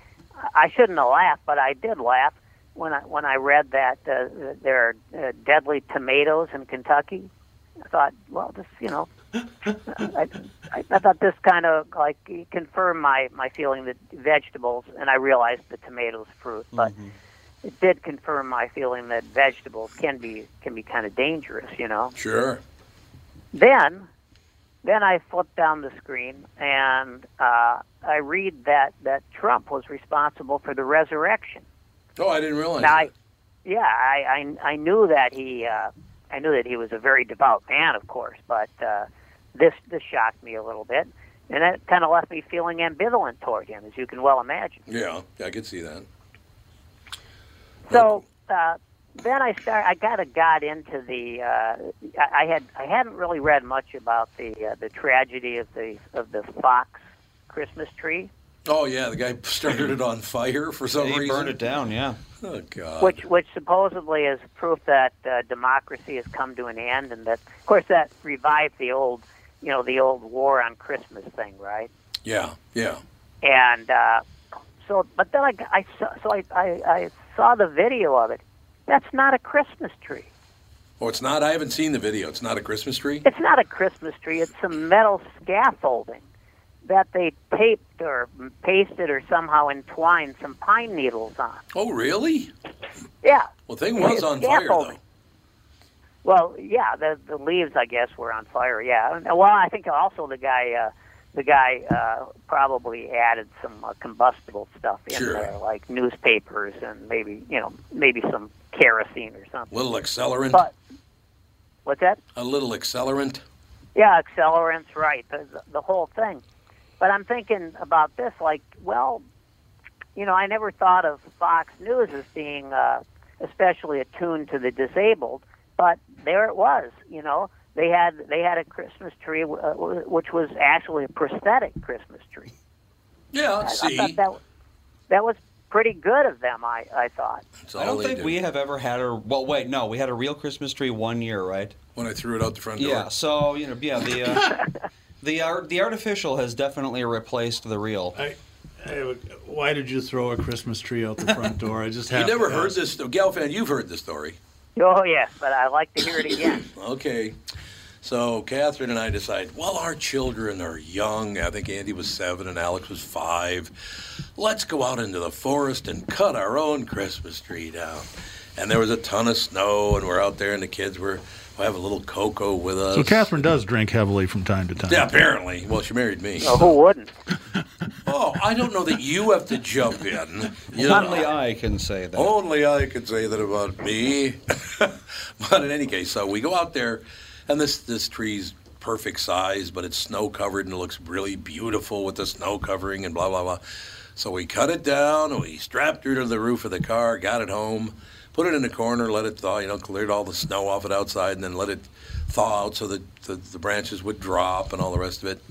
Speaker 7: I shouldn't have laughed, but I did laugh when I when I read that uh, there are uh, deadly tomatoes in Kentucky. I thought, well, this you know, I, I, I thought this kind of like confirmed my my feeling that vegetables, and I realized the tomatoes fruit, but it did confirm my feeling that vegetables can be can be kind of dangerous, you know.
Speaker 1: Sure.
Speaker 7: Then, then I flip down the screen and uh, I read that that Trump was responsible for the resurrection.
Speaker 1: Oh, I didn't realize.
Speaker 7: Now,
Speaker 1: that.
Speaker 7: I, yeah, I, I I knew that he uh, I knew that he was a very devout man, of course, but uh, this this shocked me a little bit, and that kind of left me feeling ambivalent toward him, as you can well imagine.
Speaker 1: Yeah, I could see that.
Speaker 7: So uh, then I start. I kind of got into the. Uh, I, I had I hadn't really read much about the uh, the tragedy of the of the Fox Christmas tree,
Speaker 1: Oh yeah, the guy started it on fire for some
Speaker 3: he
Speaker 1: reason.
Speaker 3: burned it down, yeah.
Speaker 1: Oh God.
Speaker 7: which which supposedly is proof that uh, democracy has come to an end, and that of course that revived the old you know the old war on Christmas thing, right?
Speaker 1: Yeah, yeah.
Speaker 7: And uh, so, but then I, I saw, so I, I I saw the video of it. That's not a Christmas tree.
Speaker 1: Oh, it's not. I haven't seen the video. It's not a Christmas tree.
Speaker 7: It's not a Christmas tree. It's some metal scaffolding that they taped or pasted or somehow entwined some pine needles on.
Speaker 1: Oh, really?
Speaker 7: Yeah.
Speaker 1: Well, the thing was on fire though.
Speaker 7: Well, yeah, the the leaves, I guess, were on fire. Yeah. Well, I think also the guy, uh, the guy uh, probably added some uh, combustible stuff in
Speaker 1: Sure.
Speaker 7: there, like newspapers and maybe you know maybe some kerosene or something.
Speaker 1: A little accelerant.
Speaker 7: But what's that?
Speaker 1: a little accelerant.
Speaker 7: Yeah, accelerants, right? The, the, the whole thing. But I'm thinking about this, like, well, you know, I never thought of Fox News as being uh, especially attuned to the disabled, but there it was. You know, they had they had a Christmas tree, uh, which was actually a prosthetic Christmas tree.
Speaker 1: Yeah,
Speaker 7: I, I
Speaker 1: see.
Speaker 7: thought that that was pretty good of them. I I thought.
Speaker 1: That's
Speaker 3: I don't think
Speaker 1: do.
Speaker 3: we have ever had a. Well, wait, no, we had a real Christmas tree one year, right?
Speaker 1: When I threw it out the front door.
Speaker 3: Yeah. So you know, yeah, the uh, the art, the artificial has definitely replaced the real.
Speaker 2: I, I why did you throw a Christmas tree out the front door? I just
Speaker 1: You
Speaker 2: have
Speaker 1: never
Speaker 2: to
Speaker 1: heard
Speaker 2: ask.
Speaker 1: this, Gelfand? You've heard the story.
Speaker 7: Oh yes, but I like to hear it again.
Speaker 1: Okay. So Catherine and I decided, well, our children are young. I think Andy was seven and Alex was five. Let's go out into the forest and cut our own Christmas tree down. And there was a ton of snow, and we're out there, and the kids were we have a little cocoa with us.
Speaker 2: So Catherine does drink heavily from time to time.
Speaker 1: Yeah, apparently. Well, she married me.
Speaker 7: Oh, who wouldn't?
Speaker 1: Oh, I don't know that you have to jump in. You
Speaker 3: Only
Speaker 1: know.
Speaker 3: I can say that.
Speaker 1: Only I can say that about me. but in any case, so we go out there, and this this tree's perfect size, but it's snow covered and it looks really beautiful with the snow covering and blah blah blah. So we cut it down, and we strapped her to the roof of the car, got it home, put it in a corner, let it thaw, you know, cleared all the snow off it outside, and then let it thaw out so that the, the branches would drop and all the rest of it.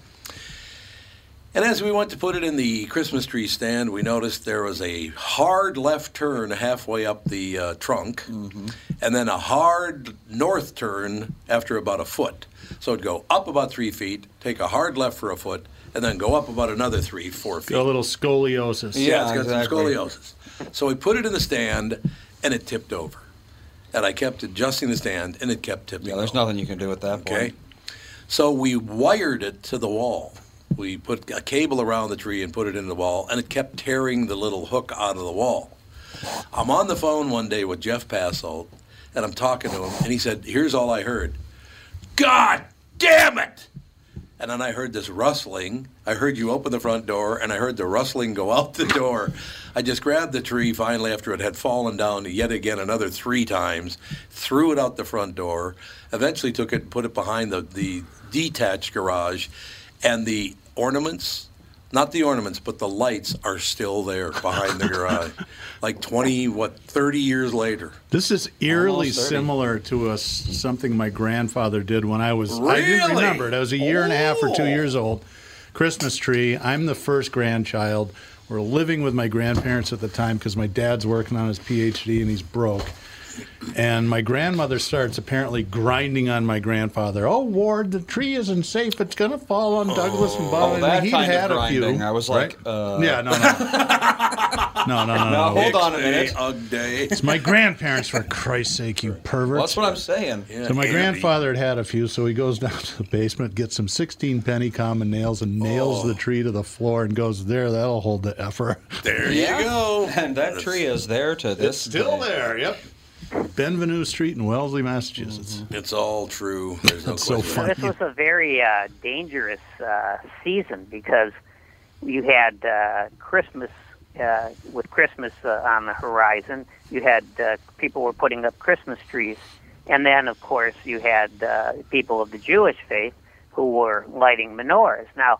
Speaker 1: And as we went to put it in the Christmas tree stand, we noticed there was a hard left turn halfway up the uh, trunk, and then a hard north turn after about a foot. So it'd go up about three feet, take a hard left for a foot, and then go up about another three, four feet.
Speaker 2: Got a little scoliosis.
Speaker 1: Yeah, it's got some scoliosis. So we put it in the stand, and it tipped over. And I kept adjusting the stand, and it kept tipping.
Speaker 3: Yeah, there's nothing you can do at that
Speaker 1: Okay.
Speaker 3: point.
Speaker 1: So we wired it to the wall. We put a cable around the tree and put it in the wall, and it kept tearing the little hook out of the wall. I'm on the phone one day with Jeff Passolt, and I'm talking to him, and he said, Here's all I heard God damn it! And then I heard this rustling. I heard you open the front door, and I heard the rustling go out the door. I just grabbed the tree finally after it had fallen down yet again another three times, threw it out the front door, eventually took it and put it behind the, the detached garage, and the ornaments, not the ornaments, but the lights are still there behind the garage. Like 20, what, 30 years later.
Speaker 2: This is eerily similar to a s something my grandfather did when I was. I didn't remember it. I was a year and a half or two years old. Christmas tree. I'm the first grandchild. We're living with my grandparents at the time because my dad's working on his PhD and he's broke. And my grandmother starts apparently grinding on my grandfather. Oh, Ward, the tree isn't safe. It's going to fall on Douglas and Bob.
Speaker 3: Oh,
Speaker 2: And
Speaker 3: that
Speaker 2: he'd
Speaker 3: kind of
Speaker 2: had a few.
Speaker 3: grinding. I was like,
Speaker 2: right?
Speaker 3: uh,
Speaker 2: yeah, no, no. no, no, no, no.
Speaker 3: Now, hold on a minute.
Speaker 1: Ugg day.
Speaker 2: It's my grandparents, for Christ's sake, you perverts.
Speaker 3: Well, that's what I'm saying.
Speaker 1: Yeah,
Speaker 2: So my
Speaker 1: Andy.
Speaker 2: grandfather had had a few, so he goes down to the basement, gets some 16 penny common nails, and nails
Speaker 1: Oh.
Speaker 2: the tree to the floor, and goes there. That'll hold the effer.
Speaker 1: There
Speaker 3: Yeah.
Speaker 1: you go.
Speaker 3: And that tree is there to this
Speaker 2: Still
Speaker 3: day.
Speaker 2: there. Yep. Benvenue Street in Wellesley, Massachusetts.
Speaker 1: It's all true. There's no
Speaker 2: That's so
Speaker 1: question.
Speaker 7: Well, this was a very uh, dangerous uh, season because you had uh, Christmas uh, with Christmas uh, on the horizon. You had uh, people were putting up Christmas trees, and then of course you had uh, people of the Jewish faith who were lighting menorahs. Now,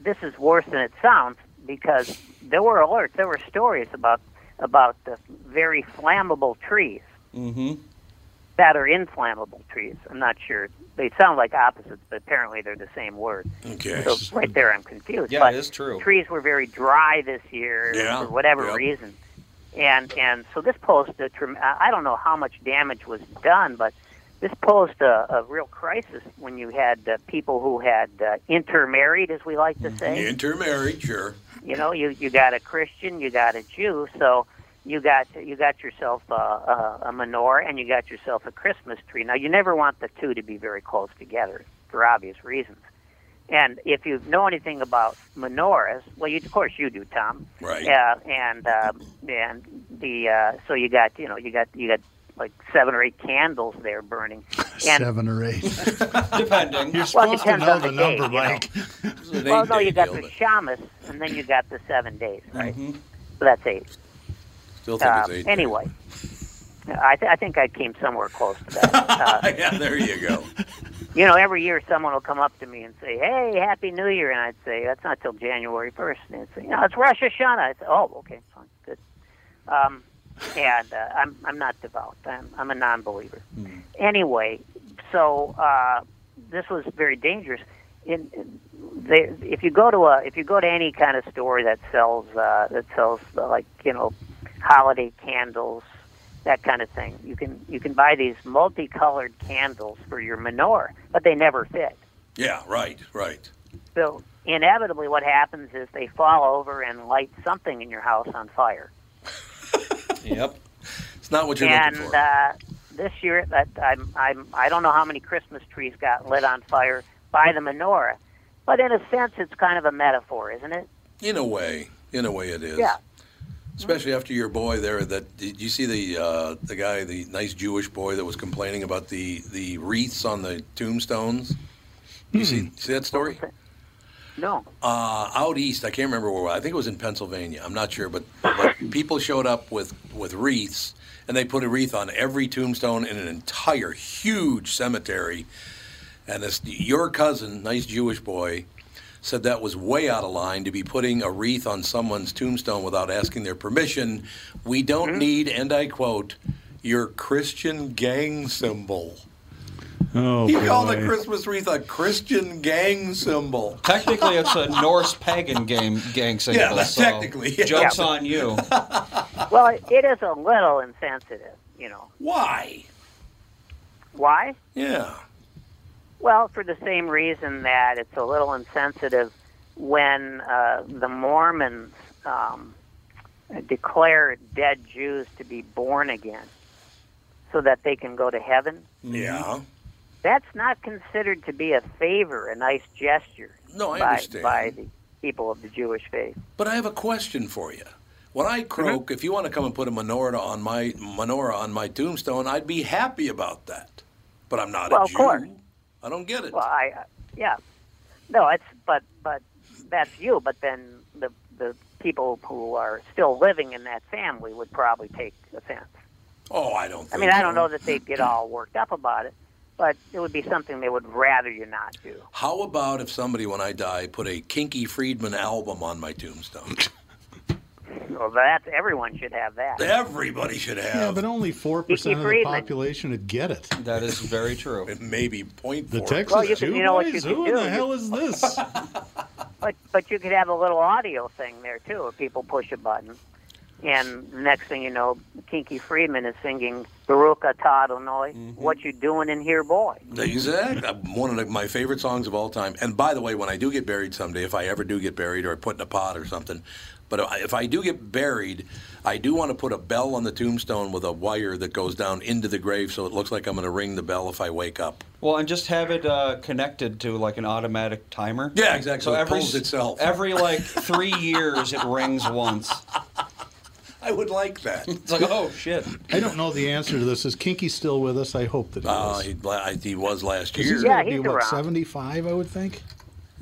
Speaker 7: this is worse than it sounds because there were alerts, there were stories about about the very flammable trees
Speaker 3: Mm-hmm.
Speaker 7: that are inflammable trees. I'm not sure. They sound like opposites, but apparently they're the same word.
Speaker 1: Okay.
Speaker 7: So right there, I'm confused.
Speaker 3: Yeah,
Speaker 7: but
Speaker 3: it is true.
Speaker 7: Trees were very dry this year
Speaker 1: Yeah,
Speaker 7: for whatever
Speaker 1: yep.
Speaker 7: reason, and and so this posed a trem- I I don't know how much damage was done, but this posed a, a real crisis when you had uh, people who had uh, intermarried, as we like to
Speaker 3: Mm-hmm.
Speaker 7: say.
Speaker 1: Intermarried, sure.
Speaker 7: You know, you you got a Christian, you got a Jew, so you got you got yourself a, a, a menorah and you got yourself a Christmas tree. Now, you never want the two to be very close together for obvious reasons. And if you know anything about menorahs, well, you, of course you do, Tom.
Speaker 1: Right.
Speaker 7: Yeah, and uh, and the uh, so you got you know you got you got like seven or eight candles there burning. And
Speaker 2: Seven or eight.
Speaker 3: Depending.
Speaker 2: You're
Speaker 7: Well,
Speaker 2: supposed
Speaker 7: it
Speaker 2: to
Speaker 7: depends
Speaker 2: know
Speaker 7: on
Speaker 2: the
Speaker 7: the day,
Speaker 2: number,
Speaker 7: you know.
Speaker 2: Mike.
Speaker 1: This is an
Speaker 7: well, no, you got
Speaker 1: deal,
Speaker 7: the
Speaker 1: but
Speaker 7: shamus, and then you got the seven days, right?
Speaker 3: Mhm.
Speaker 7: So that's eight.
Speaker 1: Still think
Speaker 7: Uh,
Speaker 1: it's eight.
Speaker 7: anyway, I, th- I think I came somewhere close to that. Uh,
Speaker 1: yeah, there you go.
Speaker 7: you know, every year someone will come up to me and say, "Hey, Happy New Year," and I'd say, "That's not till January 1st. And they'd say, "No, it's Rosh Hashanah." I'd say, "Oh, okay, fine, good." Um, and uh, I'm I'm not devout. I'm I'm a non-believer. Anyway, so uh, this was very dangerous. In, in they, if you go to a if you go to any kind of store that sells uh, that sells uh, like you know holiday candles that kind of thing you can you can buy these multicolored candles for your menorah but they never fit
Speaker 1: Yeah, right, right.
Speaker 7: so inevitably what happens is they fall over and light something in your house on fire
Speaker 3: Yep.
Speaker 1: It's not what you're
Speaker 7: and
Speaker 1: looking for.
Speaker 7: uh, this year that I'm I'm I don't know how many Christmas trees got lit on fire by the menorah, but in a sense, it's kind of a metaphor, isn't it?
Speaker 1: In a way, in a way, it is.
Speaker 7: Yeah.
Speaker 1: Especially after your boy there. That did you see the uh, the guy, the nice Jewish boy that was complaining about the the wreaths on the tombstones? You see see that story?
Speaker 7: No.
Speaker 1: Uh, out east, I can't remember where. I think it was in Pennsylvania. I'm not sure, but, but people showed up with with wreaths, and they put a wreath on every tombstone in an entire huge cemetery. And this your cousin, nice Jewish boy, said that was way out of line to be putting a wreath on someone's tombstone without asking their permission. We don't need, and I quote, your Christian gang symbol.
Speaker 2: Oh,
Speaker 1: he called
Speaker 2: boy.
Speaker 1: the Christmas wreath a Christian gang symbol.
Speaker 3: Technically, it's a Norse pagan game gang symbol.
Speaker 1: Yeah, that's
Speaker 3: so
Speaker 1: technically, yeah.
Speaker 3: Jokes
Speaker 7: Yeah.
Speaker 3: on you.
Speaker 7: Well, it, it is a little insensitive, you know.
Speaker 1: Why?
Speaker 7: Why?
Speaker 1: Yeah.
Speaker 7: Well, for the same reason that it's a little insensitive when uh, the Mormons um, declare dead Jews to be born again so that they can go to heaven.
Speaker 1: Yeah.
Speaker 7: That's not considered to be a favor, a nice gesture
Speaker 1: No, I
Speaker 7: by,
Speaker 1: understand.
Speaker 7: by the people of the Jewish faith.
Speaker 1: But I have a question for you. When I croak, if you want to come and put a menorah on my menorah on my tombstone, I'd be happy about that. But I'm not
Speaker 7: Well,
Speaker 1: a
Speaker 7: of
Speaker 1: Jew.
Speaker 7: course.
Speaker 1: I don't get it.
Speaker 7: Well, I, uh, yeah, no, it's but but that's you. But then the the people who are still living in that family would probably take offense.
Speaker 1: oh, I don't.
Speaker 7: I
Speaker 1: Think
Speaker 7: mean, I don't know that they'd get all worked up about it, but it would be something they would rather you not do.
Speaker 1: How about if somebody, when I die, put a Kinky Friedman album on my tombstone?
Speaker 7: Well, that's everyone should have that.
Speaker 1: Everybody should have.
Speaker 2: Yeah, but only four percent of the
Speaker 7: Friedman.
Speaker 2: population would get it.
Speaker 3: That is very true.
Speaker 1: It may be point
Speaker 2: The
Speaker 1: four.
Speaker 2: Texas
Speaker 7: Well, you can-
Speaker 2: Jew
Speaker 7: you know what you can
Speaker 2: Who
Speaker 7: do?
Speaker 2: the hell is this?
Speaker 7: But but you could have a little audio thing there too. If people push a button, and next thing you know, Kinky Friedman is singing Baruch Atah Adonai. What you doing in here, boy?
Speaker 1: Exactly. One of my favorite songs of all time. And by the way, when I do get buried someday, if I ever do get buried or put in a pot or something, but if I do get buried, I do want to put a bell on the tombstone with a wire that goes down into the grave so it looks like I'm going to ring the bell if I wake up.
Speaker 3: Well, and just have it uh, connected to like an automatic timer.
Speaker 1: Yeah, exactly.
Speaker 3: So
Speaker 1: So it
Speaker 3: every
Speaker 1: pulls itself.
Speaker 3: every like three years it rings once.
Speaker 1: I would like that.
Speaker 3: It's like oh shit.
Speaker 2: I don't know the answer to this. Is Kinky still with us? I hope that he
Speaker 1: Uh,
Speaker 2: is.
Speaker 1: he, he was last year.
Speaker 2: he's
Speaker 7: Yeah,
Speaker 2: gonna be
Speaker 7: he's
Speaker 2: what seventy-five, I would think.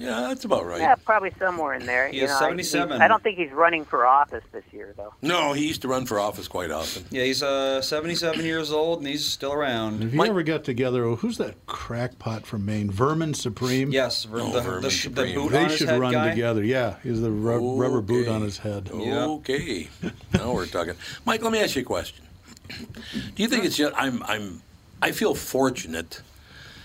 Speaker 1: Yeah, that's about right.
Speaker 7: Yeah, probably somewhere in there.
Speaker 3: He
Speaker 7: you
Speaker 3: is
Speaker 7: know, I-
Speaker 3: 77.
Speaker 7: I don't think he's running for office this year, though.
Speaker 1: No, he used to run for office quite often.
Speaker 3: Yeah, he's uh, 77 years old and he's still around.
Speaker 2: If you ever got together, oh, who's that crackpot from Maine? Vermin Supreme.
Speaker 3: Yes, ver-
Speaker 1: Oh,
Speaker 3: the,
Speaker 1: Vermin
Speaker 3: the, sh- the
Speaker 1: Supreme.
Speaker 3: boot
Speaker 2: They
Speaker 3: on his
Speaker 2: should
Speaker 3: head
Speaker 2: run
Speaker 3: guy.
Speaker 2: together. Yeah, he's the ru- rubber boot
Speaker 1: Okay.
Speaker 2: on his head.
Speaker 3: Yeah.
Speaker 1: Okay, now we're talking. Mike, let me ask you a question. Do you think it's just I'm I'm I feel fortunate.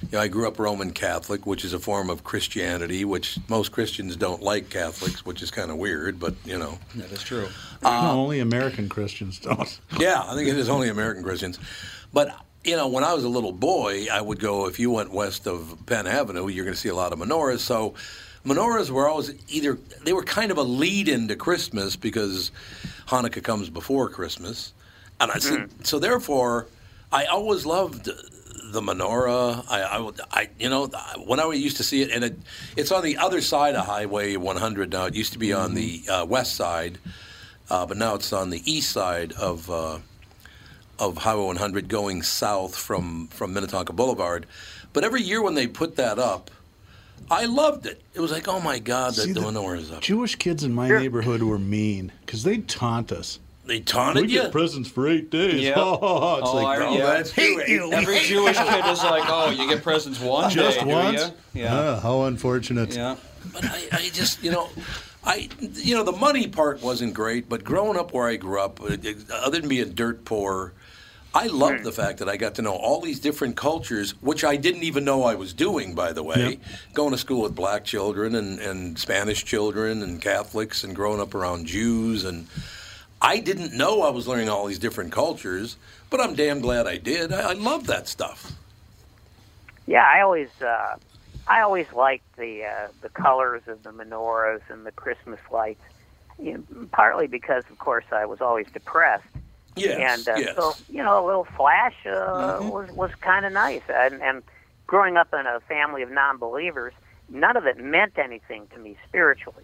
Speaker 1: You know, I grew up Roman Catholic, which is a form of Christianity, which most Christians don't like Catholics, which is kind of weird, but you know.
Speaker 3: That is true.
Speaker 2: Uh, no, only American Christians don't.
Speaker 1: Yeah, I think it is only American Christians. But you know, when I was a little boy, I would go if you went west of Penn Avenue, you're going to see a lot of menorahs. So menorahs were always either they were kind of a lead into Christmas because Hanukkah comes before Christmas, and I so, mm. so therefore I always loved the menorah. I, I, I, you know, when I used to see it, and it, it's on the other side of Highway 100 now. It used to be on the uh, west side, uh, but now it's on the east side of uh, of Highway 100 going south from from Minnetonka Boulevard. But every year when they put that up, I loved it. It was like, oh my God, the,
Speaker 2: See,
Speaker 1: the
Speaker 2: the
Speaker 1: menorah is up.
Speaker 2: Jewish kids in my neighborhood were mean because they'd taunt us.
Speaker 1: They
Speaker 2: We
Speaker 1: taunted you.
Speaker 2: get presents for eight days.
Speaker 3: Yep.
Speaker 2: Oh, it's
Speaker 3: Oh,
Speaker 2: like,
Speaker 3: I-
Speaker 1: Oh,
Speaker 3: yeah.
Speaker 1: that's true.
Speaker 3: Every Jewish kid is like, oh, you get presents one
Speaker 2: just
Speaker 3: day,
Speaker 2: once?
Speaker 3: Yeah.
Speaker 2: Ah, how unfortunate.
Speaker 3: yeah.
Speaker 1: But I, I just, you know, I, you know, the money part wasn't great, but growing up where I grew up, it, it- other than being dirt poor, I loved the fact that I got to know all these different cultures, which I didn't even know I was doing, by the way.
Speaker 2: Yep.
Speaker 1: Going to school with black children and, and Spanish children and Catholics and growing up around Jews. And I didn't know I was learning all these different cultures, but I'm damn glad I did. I, I love that stuff.
Speaker 7: Yeah, I always, uh, I always liked the uh, the colors of the menorahs and the Christmas lights. You know, partly because, of course, I was always depressed.
Speaker 1: Yes,
Speaker 7: and uh,
Speaker 1: yes.
Speaker 7: so you know, a little flash uh,
Speaker 1: Mm-hmm.
Speaker 7: was was kind of nice. And, and growing up in a family of non-believers, none of it meant anything to me spiritually.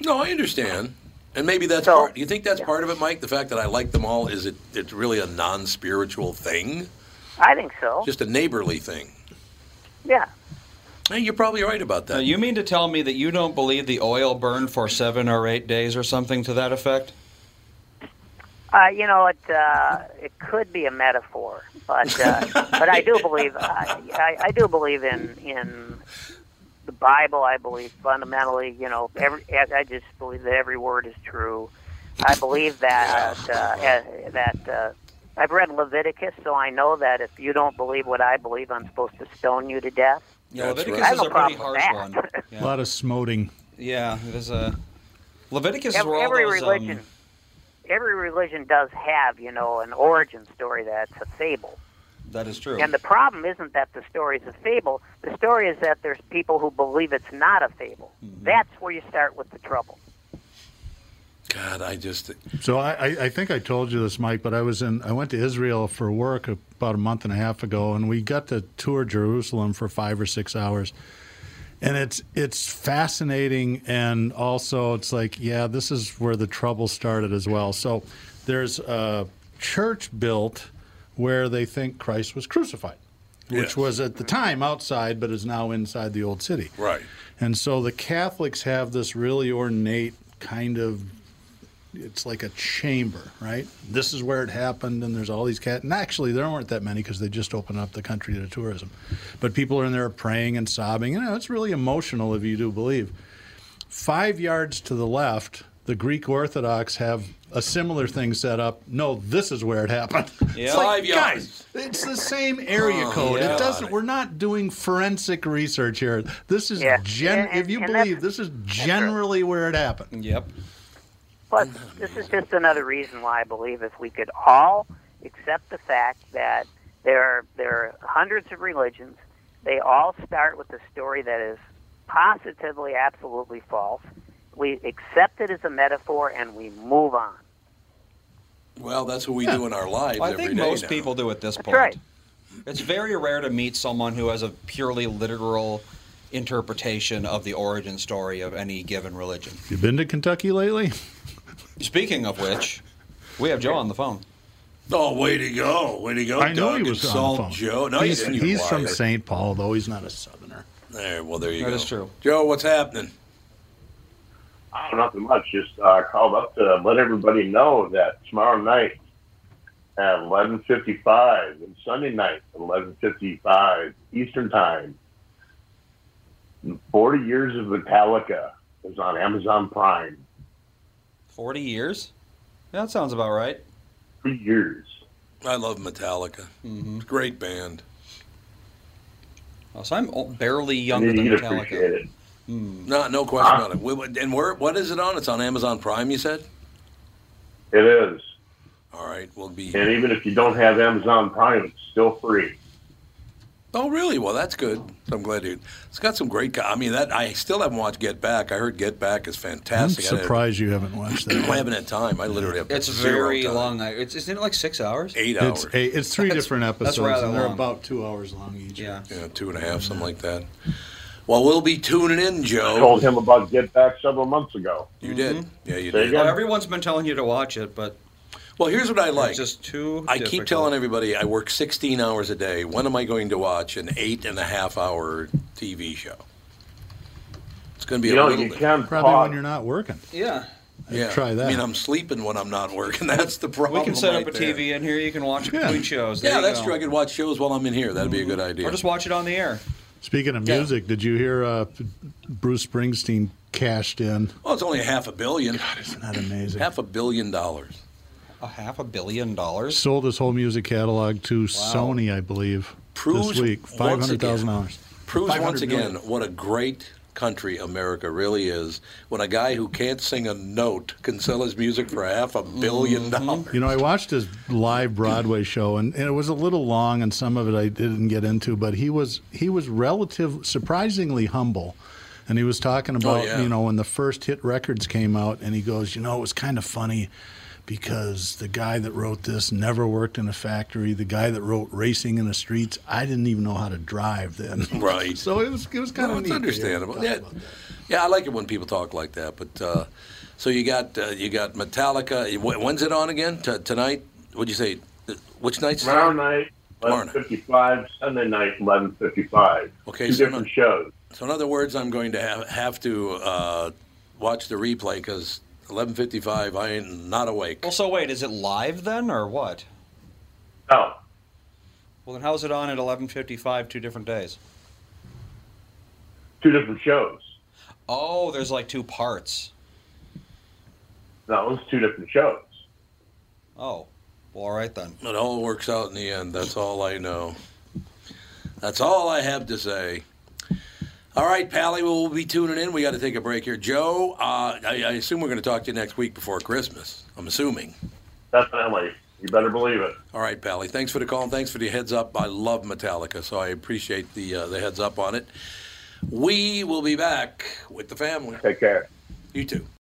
Speaker 1: No, I understand. And maybe that's
Speaker 7: So-
Speaker 1: part. Do you think that's part of it, Mike? The fact that I like them all is it? It's really a non-spiritual thing,
Speaker 7: I think so.
Speaker 1: just a neighborly thing.
Speaker 7: yeah.
Speaker 1: Hey, you're probably right about that.
Speaker 3: Now, you mean to tell me that you don't believe the oil burned for seven or eight days or something to that effect?
Speaker 7: Uh, you know, it uh, it could be a metaphor, but uh, but I do believe I, I, I do believe in in the Bible. I believe fundamentally, you know, every I just believe that every word is true. I believe that uh, uh, that uh, I've read Leviticus, so I know that if you don't believe what I believe, I'm supposed to stone you to death.
Speaker 3: Yeah,
Speaker 1: That's
Speaker 3: Leviticus
Speaker 1: right.
Speaker 7: I have
Speaker 3: is a pretty
Speaker 7: problem
Speaker 3: harsh
Speaker 7: that.
Speaker 3: one.
Speaker 2: A lot of smoting.
Speaker 3: yeah there's a Leviticus is
Speaker 7: every,
Speaker 3: where all
Speaker 7: every
Speaker 3: those, um,
Speaker 7: religion, every religion does have, you know, an origin story that's a fable.
Speaker 3: That is true.
Speaker 7: And the problem isn't that the story is a fable. The story is that there's people who believe it's not a fable.
Speaker 3: Mm-hmm.
Speaker 7: That's where you start with the trouble.
Speaker 1: God, I just
Speaker 2: So I, I, I think I told you this, Mike, but I was in. I went to Israel for work about a month and a half ago, and we got to tour Jerusalem for five or six hours. And it's it's fascinating, and also it's like, yeah, this is where the trouble started as well. So there's a church built where they think Christ was crucified, which
Speaker 1: Yes.
Speaker 2: was at the time outside, but is now inside the old city.
Speaker 1: right.
Speaker 2: And so the Catholics have this really ornate kind of it's like a chamber, right? This is where it happened, and there's all these cat. And actually, there weren't that many because they just opened up the country to tourism. But people are in there praying and sobbing. You know, it's really emotional if you do believe. Five yards to the left, the Greek Orthodox have a similar thing set up. No, this is where it happened.
Speaker 3: Yeah.
Speaker 2: It's like,
Speaker 1: Five yards.
Speaker 2: guys, it's the same area
Speaker 1: Oh,
Speaker 2: code.
Speaker 1: yeah.
Speaker 2: It doesn't. We're not doing forensic research here. This is
Speaker 7: Yeah.
Speaker 2: gen.
Speaker 7: And-
Speaker 2: if you believe this is generally where it happened.
Speaker 3: yep.
Speaker 7: But this is just another reason why I believe if we could all accept the fact that there are, there are hundreds of religions, they all start with a story that is positively, absolutely false. We accept it as a metaphor and we move on.
Speaker 1: Well, that's what we do in our lives
Speaker 3: I think
Speaker 1: day
Speaker 3: most
Speaker 1: now.
Speaker 3: people do at this
Speaker 7: That's
Speaker 3: point.
Speaker 7: right.
Speaker 3: It's very rare to meet someone who has a purely literal interpretation of the origin story of any given religion.
Speaker 2: You been to Kentucky lately?
Speaker 3: Speaking of which, we have Joe on the phone.
Speaker 1: Oh, way to go! Way to go!
Speaker 2: I know he was
Speaker 1: Insult
Speaker 2: on the phone.
Speaker 1: Joe. No,
Speaker 2: he's
Speaker 1: you didn't.
Speaker 2: he's from. St. Paul, though. He's not a Southerner.
Speaker 1: There. Well, there you
Speaker 3: That
Speaker 1: go.
Speaker 3: That is true.
Speaker 1: Joe, what's happening?
Speaker 8: Oh, nothing much. Just uh, called up to let everybody know that tomorrow night at 11:55 and Sunday night at 11:55 Eastern Time, 40 Years of Metallica is on Amazon Prime.
Speaker 3: 40 years? Yeah, that sounds about right.
Speaker 8: Three years.
Speaker 1: I love Metallica.
Speaker 3: Mm-hmm.
Speaker 1: Great band.
Speaker 3: Oh, so I'm barely younger
Speaker 8: You'd
Speaker 3: than
Speaker 8: appreciate
Speaker 3: Metallica.
Speaker 8: It.
Speaker 1: No, no question about it. And where? What is it on? It's on Amazon Prime. You said.
Speaker 8: It is.
Speaker 1: All right, we'll be.
Speaker 8: And even if you don't have Amazon Prime, it's still free.
Speaker 1: Oh, really? Well, that's good. I'm glad you. It's got some great. I mean, that I still haven't watched Get Back. I heard Get Back is fantastic. I'm
Speaker 2: surprised you haven't watched that.
Speaker 1: I haven't had time. I literally have.
Speaker 3: It's
Speaker 1: zero
Speaker 3: very
Speaker 1: time.
Speaker 3: long. I- It's, isn't it like six hours?
Speaker 1: Eight
Speaker 2: It's
Speaker 1: hours.
Speaker 2: a, it's three
Speaker 3: That's-
Speaker 2: different episodes,
Speaker 3: rather
Speaker 2: and they're
Speaker 3: long.
Speaker 2: about two hours long each.
Speaker 3: Yeah.
Speaker 1: Yeah, two and a half, something like that. Well, we'll be tuning in, Joe.
Speaker 8: I told him about Get Back several months ago.
Speaker 1: You did. Mm-hmm. Yeah, you
Speaker 8: Say
Speaker 1: did.
Speaker 8: again?
Speaker 3: Well, everyone's been telling you to watch it, but
Speaker 1: Well, here's what I like.
Speaker 3: it's just too.
Speaker 1: I keep telling everybody I work 16 hours a day. When am I going to watch an eight and a half hour TV show? It's going to be
Speaker 8: You
Speaker 1: a
Speaker 8: know,
Speaker 1: little
Speaker 8: you
Speaker 1: bit.
Speaker 8: can
Speaker 2: Probably
Speaker 8: pause.
Speaker 2: when you're not working.
Speaker 3: Yeah.
Speaker 1: Yeah,
Speaker 2: try that.
Speaker 1: I mean, I'm sleeping when I'm not working. That's the problem.
Speaker 3: We can set up a
Speaker 1: there.
Speaker 3: TV in here. You can watch
Speaker 2: Yeah.
Speaker 3: between shows. There
Speaker 1: Yeah, that's
Speaker 3: go.
Speaker 1: true. I could watch shows while I'm in here. That'd be a good idea.
Speaker 3: Or just watch it on the air.
Speaker 2: Speaking of
Speaker 1: Yeah.
Speaker 2: music, did you hear uh, Bruce Springsteen cashed in?
Speaker 1: well, it's only a half a billion.
Speaker 2: God, Isn't that amazing?
Speaker 1: Half a billion dollars.
Speaker 3: A half a billion dollars.
Speaker 2: Sold his whole music catalog to Sony, I believe,
Speaker 1: Proves
Speaker 2: this week.
Speaker 1: once
Speaker 2: Five hundred thousand dollars.
Speaker 1: Proves
Speaker 2: 500
Speaker 1: once again
Speaker 2: million.
Speaker 1: what a great country America really is. When a guy who can't sing a note can sell his music for half a 1000000000 mm-hmm. dollars.
Speaker 2: You know, I watched his live Broadway show, and, and it was a little long, and some of it I didn't get into. But he was he was relative, surprisingly humble, and he was talking about oh,
Speaker 1: yeah.
Speaker 2: you know when the first hit records came out, and he goes, you know, it was kind of funny. Because the guy that wrote this never worked in a factory. The guy that wrote Racing in the Streets, I didn't even know how to drive then.
Speaker 1: Right.
Speaker 2: so it was it was kind
Speaker 1: No,
Speaker 2: of
Speaker 1: it's understandable. Yeah, yeah, I like it when people talk like that. But uh, so you got uh, you got Metallica. When's it on again? T- tonight? What'd you say? Which night's
Speaker 8: Tomorrow night,
Speaker 1: Tomorrow
Speaker 8: eleven fifty-five. Sunday night, eleven fifty-five.
Speaker 1: Okay,
Speaker 8: two
Speaker 1: so
Speaker 8: different
Speaker 1: no-
Speaker 8: shows.
Speaker 1: So in other words, I'm going to have, have to uh, watch the replay because 11:55, I ain't not awake.
Speaker 3: Well, so wait, is it live then, or what?
Speaker 8: No.
Speaker 3: Well, then how's it on at 11:55 two different days?
Speaker 8: Two different shows.
Speaker 3: Oh, there's like two parts.
Speaker 8: No, it's two different shows.
Speaker 3: Oh, well, all right then.
Speaker 1: It all works out in the end. That's all I know. That's all I have to say. All right, Pally, we'll be tuning in. We got to take a break here. Joe, uh, I, I assume we're going to talk to you next week before Christmas. I'm assuming.
Speaker 8: Definitely. You better believe it.
Speaker 1: All right, Pally. Thanks for the call and thanks for the heads up. I love Metallica, so I appreciate the uh, the heads up on it. We will be back with the family.
Speaker 8: Take care.
Speaker 1: You too.